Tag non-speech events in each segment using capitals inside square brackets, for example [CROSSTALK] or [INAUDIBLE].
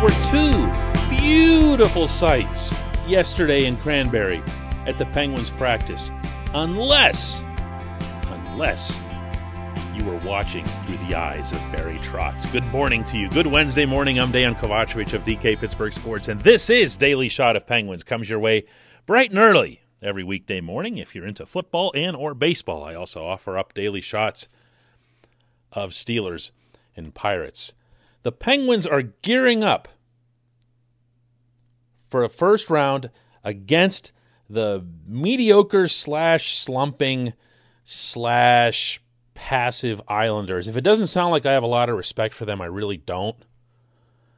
There were two beautiful sights yesterday in Cranberry at the Penguins practice. Unless, unless you were watching through the eyes of Barry Trotz. Good morning to you. Good Wednesday morning. I'm Dan Kovacevic of DK Pittsburgh Sports, and this is Daily Shot of Penguins. Comes your way bright and early every weekday morning. If you're into football and or baseball, I also offer up daily shots of Steelers and Pirates. The Penguins are gearing up for a first round against the mediocre slash slumping slash passive Islanders. If it doesn't sound like I have a lot of respect for them, I really don't.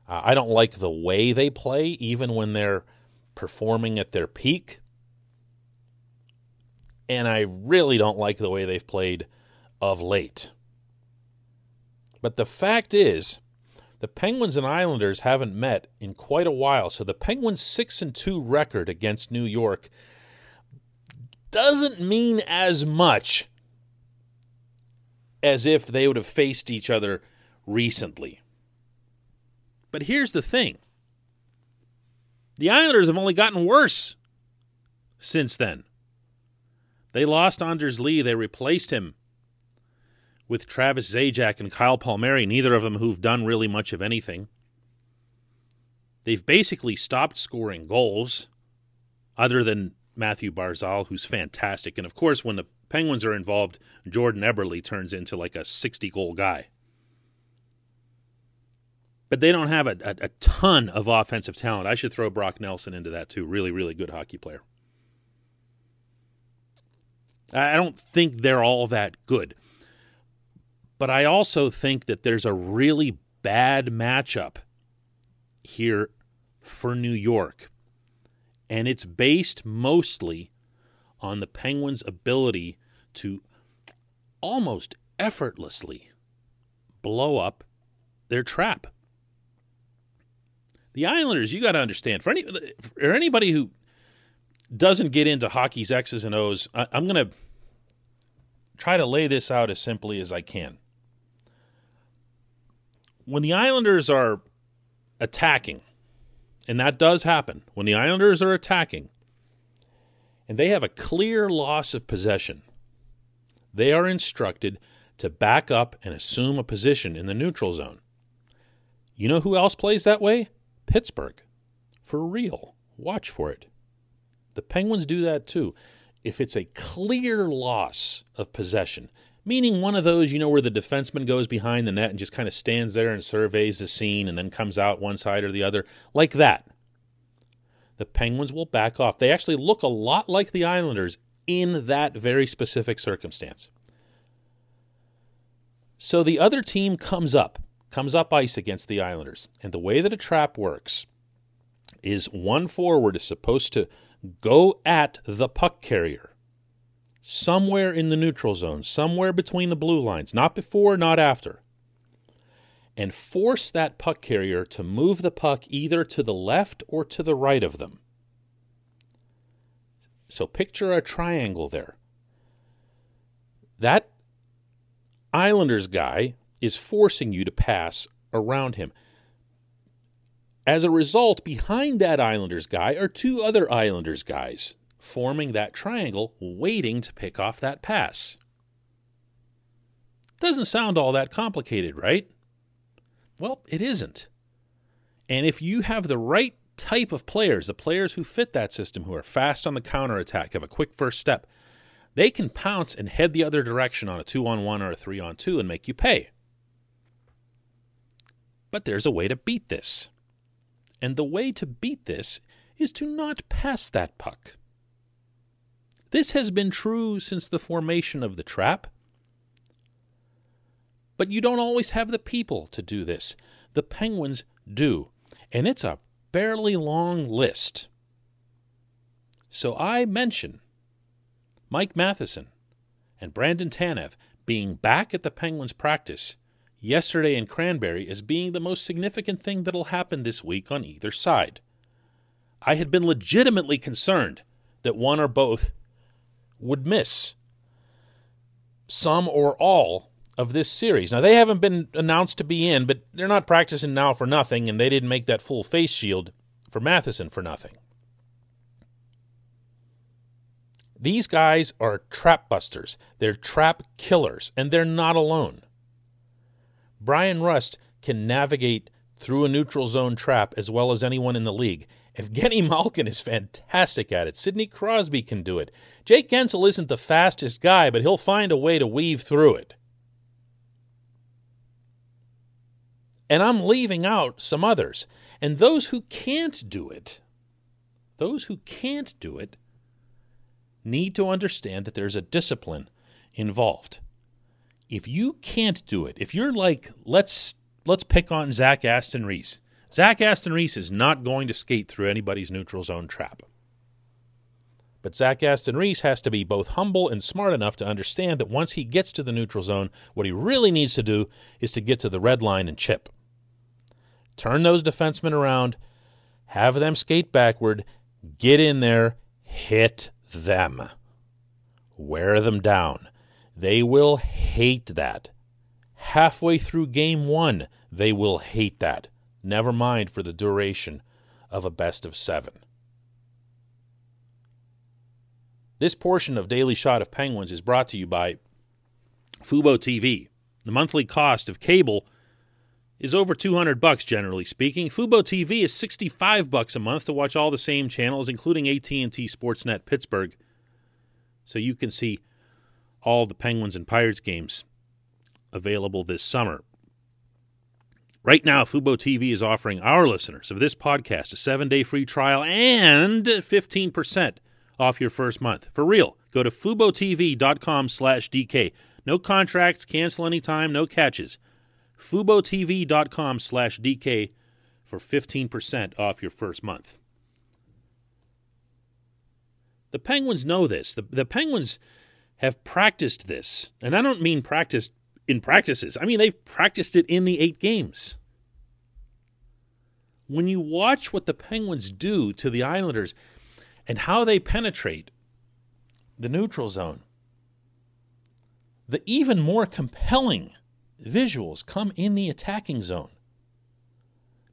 Uh, I don't like the way they play, even when they're performing at their peak. And I really don't like the way they've played of late. But the fact is, the Penguins and Islanders haven't met in quite a while, so the Penguins' 6 and 2 record against New York doesn't mean as much as if they would have faced each other recently. But here's the thing the Islanders have only gotten worse since then. They lost Anders Lee, they replaced him with Travis Zajac and Kyle Palmieri, neither of them who've done really much of anything. They've basically stopped scoring goals, other than Mathew Barzal, who's fantastic. And of course, when the Penguins are involved, Jordan Eberle turns into like a 60 goal guy. But they don't have a, a, a, ton of offensive talent. I should throw Brock Nelson into that too. Really, really good hockey player. I don't think they're all that good. But I also think that there's a really bad matchup here for New York. And it's based mostly on the Penguins' ability to almost effortlessly blow up their trap. The Islanders, you got to understand, for, any, for anybody who doesn't get into hockey's X's and O's, I, I'm going to try to lay this out as simply as I can when the Islanders are attacking, and that does happen, when the Islanders are attacking and they have a clear loss of possession, they are instructed to back up and assume a position in the neutral zone. You know who else plays that way? Pittsburgh. For real. Watch for it. The Penguins do that too. If it's a clear loss of possession, meaning one of those, you know, where the defenseman goes behind the net and just kind of stands there and surveys the scene and then comes out one side or the other, like that. The Penguins will back off. They actually look a lot like the Islanders in that very specific circumstance. So the other team comes up, comes up ice against the Islanders. And the way that a trap works is one forward is supposed to go at the puck carrier somewhere in the neutral zone, somewhere between the blue lines, not before, not after, and force that puck carrier to move the puck either to the left or to the right of them. So picture a triangle there. That Islanders guy is forcing you to pass around him. As a result, behind that Islanders guy are two other Islanders guys forming that triangle, waiting to pick off that pass. Doesn't sound all that complicated, right? Well, it isn't. And if you have the right type of players, the players who fit that system, who are fast on the counter attack, have a quick first step, they can pounce and head the other direction on a two on one or a three on two and make you pay. But there's a way to beat this. And the way to beat this is to not pass that puck. This has been true since the formation of the trap. But you don't always have the people to do this. The Penguins do. And it's a fairly long list. So I mention Mike Matheson and Brandon Tanev being back at the Penguins practice yesterday in Cranberry as being the most significant thing that'll happen this week on either side. I had been legitimately concerned that one or both would miss some or all of this series. Now, they haven't been announced to be in, but they're not practicing now for nothing, and they didn't make that full face shield for Matheson for nothing. These guys are trap busters, they're trap killers, and they're not alone. Bryan Rust can navigate through a neutral zone trap as well as anyone in the league. Evgeny Malkin is fantastic at it. Sidney Crosby can do it. Jake Guentzel isn't the fastest guy, but he'll find a way to weave through it. And I'm leaving out some others. And those who can't do it, those who can't do it, need to understand that there's a discipline involved. If you can't do it, if you're like, let's let's pick on Zach Aston Reese. Zach Aston Reese is not going to skate through anybody's neutral zone trap. But Zach Aston Reese has to be both humble and smart enough to understand that once he gets to the neutral zone, what he really needs to do is to get to the red line and chip. Turn those defensemen around, have them skate backward, get in there, hit them. Wear them down. They will hate that. Halfway through game one, they will hate that. Never mind for the duration of a best of seven. This portion of Daily Shot of Penguins is brought to you by Fubo TV. The monthly cost of cable is over 200 bucks generally speaking. Fubo TV is 65 bucks a month to watch all the same channels including AT&T Sportsnet Pittsburgh so you can see all the Penguins and Pirates games available this summer. Right now, Fubo TV is offering our listeners of this podcast a seven day free trial and 15% off your first month. For real, go to FuboTV.com slash DK. No contracts, cancel anytime, no catches. FuboTV.com slash DK for 15% off your first month. The Penguins know this. The, the Penguins have practiced this. And I don't mean practiced in practices, I mean they've practiced it in the eight games. When you watch what the Penguins do to the Islanders and how they penetrate the neutral zone, the even more compelling visuals come in the attacking zone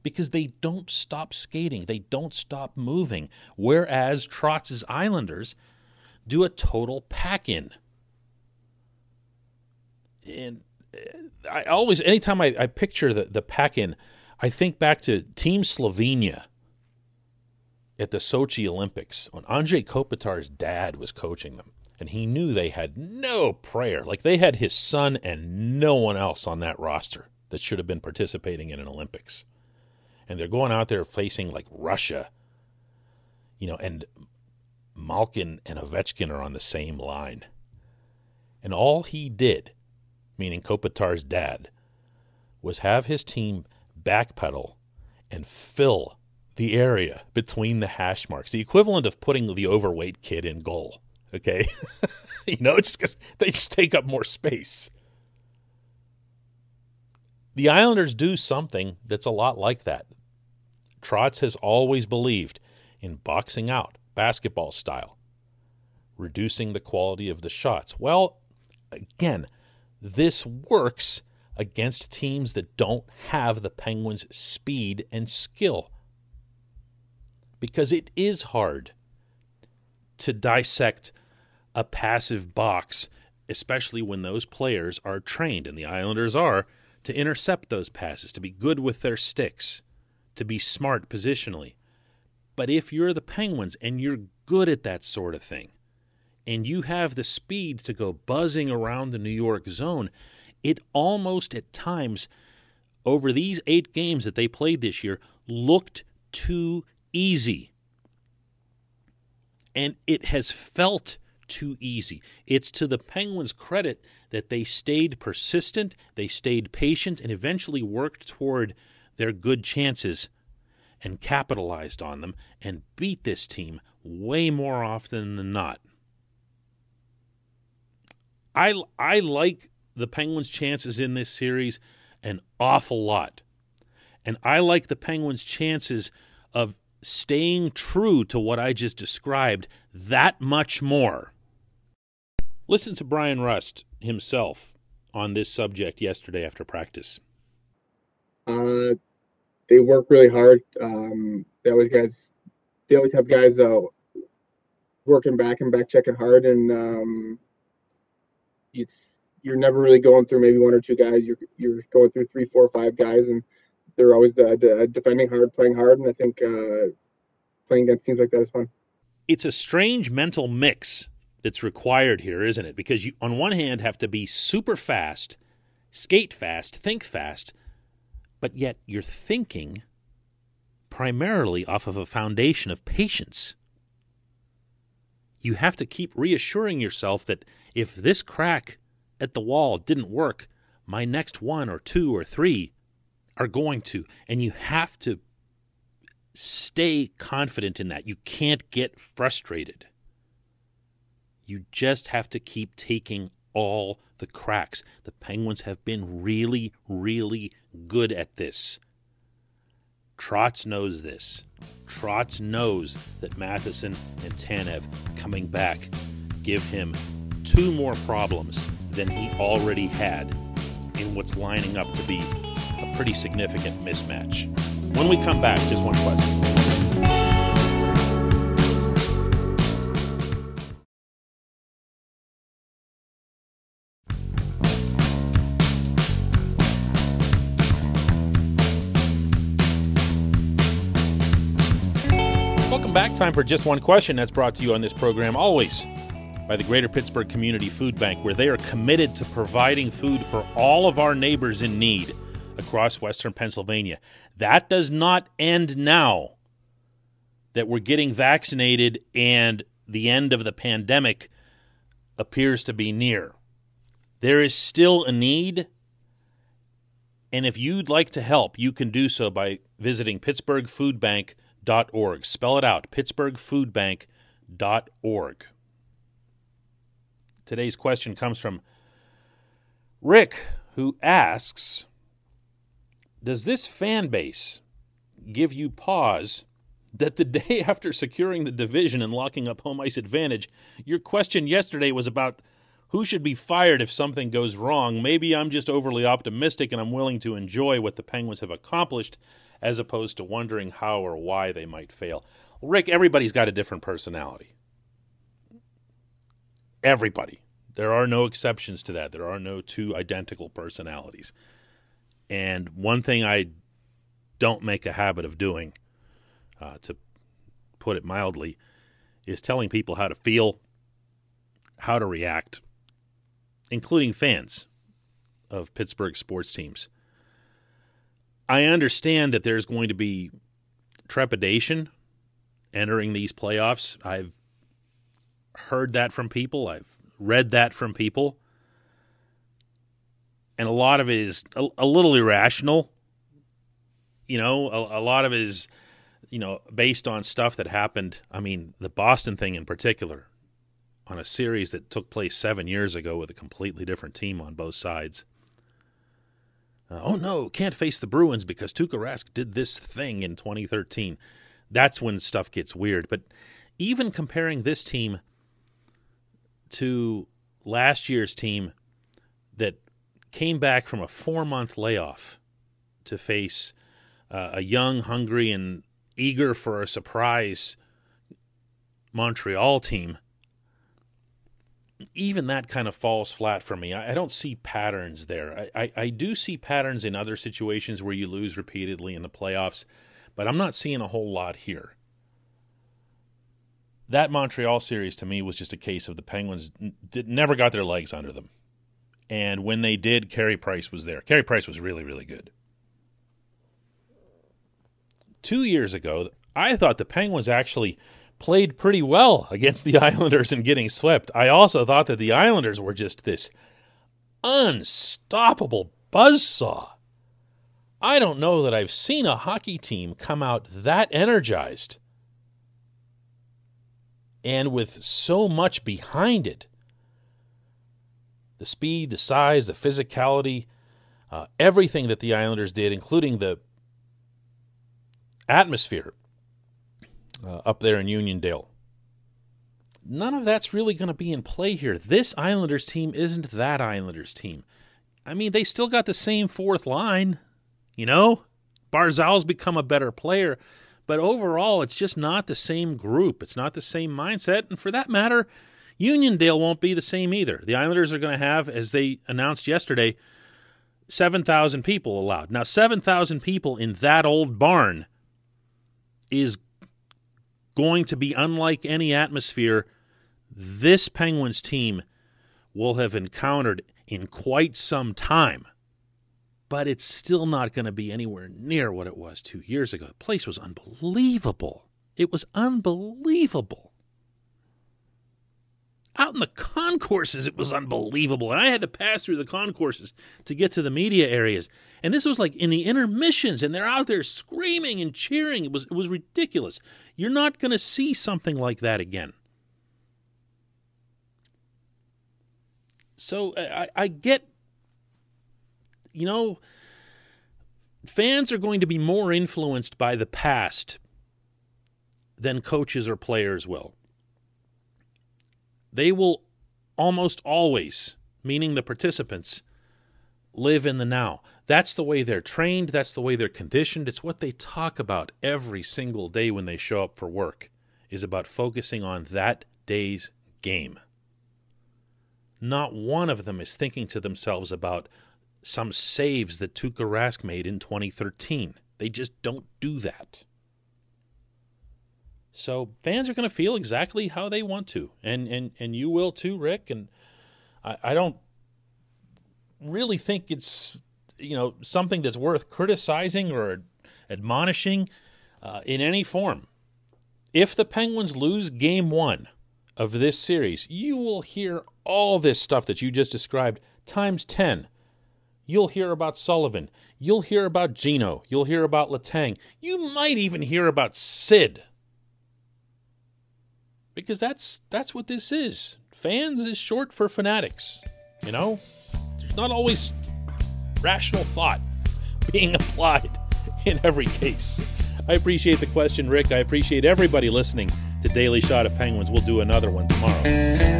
because they don't stop skating, they don't stop moving. Whereas Trotz's Islanders do a total pack in. And uh, I always, anytime I, I picture the, the pack in, I think back to Team Slovenia at the Sochi Olympics when Anze Kopitar's dad was coaching them. And he knew they had no prayer. Like they had his son and no one else on that roster that should have been participating in an Olympics and they're going out there facing like Russia, you know, and Malkin and Ovechkin are on the same line. And all he did, meaning Kopitar's dad, was have his team backpedal and fill the area between the hash marks, the equivalent of putting the overweight kid in goal. Okay, [LAUGHS] you know, just because they just take up more space. The Islanders do something that's a lot like that. Trotz has always believed in boxing out, basketball style, reducing the quality of the shots. Well, again, this works against teams that don't have the Penguins' speed and skill. Because it is hard to dissect a passive box, especially when those players are trained, and the Islanders are, to intercept those passes, to be good with their sticks to be smart positionally. But if you're the Penguins and you're good at that sort of thing, and you have the speed to go buzzing around the New York zone, it almost at times, over these eight games that they played this year, looked too easy. And it has felt too easy. It's to the Penguins' credit that they stayed persistent, they stayed patient, and eventually worked toward their good chances and capitalized on them and beat this team way more often than not. I, I like the Penguins' chances in this series an awful lot. And I like the Penguins' chances of staying true to what I just described that much more. Listen to Bryan Rust himself on this subject yesterday after practice? Uh, they work really hard. Um, they always guys, they always have guys uh, working back and back checking hard, and um, it's you're never really going through maybe one or two guys. You're you're going through three, four, five guys, and they're always uh, defending hard, playing hard, and I think uh, playing against teams like that is fun. It's a strange mental mix that's required here, isn't it? Because you, on one hand, have to be super fast, skate fast, think fast, but yet you're thinking primarily off of a foundation of patience. You have to keep reassuring yourself that if this crack at the wall didn't work, my next one or two or three are going to. And you have to stay confident in that. You can't get frustrated. You just have to keep taking all the cracks. The Penguins have been really, really good at this. Trotz knows this. Trotz knows that Matheson and Tanev coming back give him two more problems than he already had in what's lining up to be a pretty significant mismatch. When we come back, just one question. Welcome back. Time for just one question that's brought to you on this program always by the Greater Pittsburgh Community Food Bank, where they are committed to providing food for all of our neighbors in need across Western Pennsylvania. That does not end now that we're getting vaccinated and the end of the pandemic appears to be near. There is still a need. And if you'd like to help, you can do so by visiting Pittsburgh Food Bank pittsburghfoodbank.org. Spell it out pittsburghfoodbank.org. Today's question comes from Rick, who asks Does this fan base give you pause that the day [LAUGHS] after securing the division and locking up home ice advantage, your question yesterday was about who should be fired if something goes wrong? Maybe I'm just overly optimistic and I'm willing to enjoy what the Penguins have accomplished as opposed to wondering how or why they might fail. Rick, everybody's got a different personality. Everybody. There are no exceptions to that. There are no two identical personalities. And one thing I don't make a habit of doing, uh, to put it mildly, is telling people how to feel, how to react, including fans of Pittsburgh sports teams. I understand that there's going to be trepidation entering these playoffs. I've heard that from people, I've read that from people. And a lot of it is a, a little irrational. You know, a, a lot of it is, you know, based on stuff that happened. I mean, the Boston thing in particular, on a series that took place seven years ago with a completely different team on both sides. Uh, oh no, can't face the Bruins because Tuukka Rask did this thing in 2013. That's when stuff gets weird. But even comparing this team to last year's team that came back from a four month layoff to face uh, a young, hungry, and eager for a surprise Montreal team even that kind of falls flat for me. I, I don't see patterns there. I, I, I, do see patterns in other situations where you lose repeatedly in the playoffs, but I'm not seeing a whole lot here. That Montreal series to me was just a case of the Penguins did, never got their legs under them. And when they did, Carey Price was there. Carey Price was really, really good. Two years ago, I thought the Penguins actually played pretty well against the [LAUGHS] Islanders and getting swept. I also thought that the Islanders were just this unstoppable buzzsaw. I don't know that I've seen a hockey team come out that energized and with so much behind it the speed, the size, the physicality, uh, everything that the Islanders did, including the atmosphere uh, up there in Uniondale. None of that's really going to be in play here. This Islanders team isn't that Islanders team. I mean, they still got the same fourth line, you know? Barzal's become a better player, but overall, it's just not the same group. It's not the same mindset. And for that matter, Uniondale won't be the same either. The Islanders are going to have, as they announced yesterday, 7,000 people allowed. Now, 7,000 people in that old barn is going to be unlike any atmosphere this Penguins team will have encountered in quite some time. But it's still not going to be anywhere near what it was two years ago. The place was unbelievable. It was unbelievable. Out in the concourses, it was unbelievable. And I had to pass through the concourses to get to the media areas. And this was like in the intermissions, and they're out there screaming and cheering. It was, it was ridiculous. You're not going to see something like that again. So I, I get, you know, fans are going to be more influenced by the past than coaches or players will. They will almost always, meaning the participants, live in the now. That's the way they're trained, that's the way they're conditioned. It's what they talk about every single day when they show up for work is about focusing on that day's game. Not one of them is thinking to themselves about some saves that Tuukka Rask made in 2013. They just don't do that. So fans are going to feel exactly how they want to, and and and you will too, Rick. And I, I don't really think it's you know something that's worth criticizing or admonishing uh, in any form. If the Penguins lose Game One of this series, you will hear all this stuff that you just described times 10. You'll hear about Sullivan. You'll hear about Gino. You'll hear about Letang. You might even hear about Sid. Because that's that's what this is. Fans is short for fanatics. You know? There's not always rational thought being [LAUGHS] applied in every case. I appreciate the question, Rick. I appreciate everybody listening to Daily Shot of Penguins. We'll do another one tomorrow.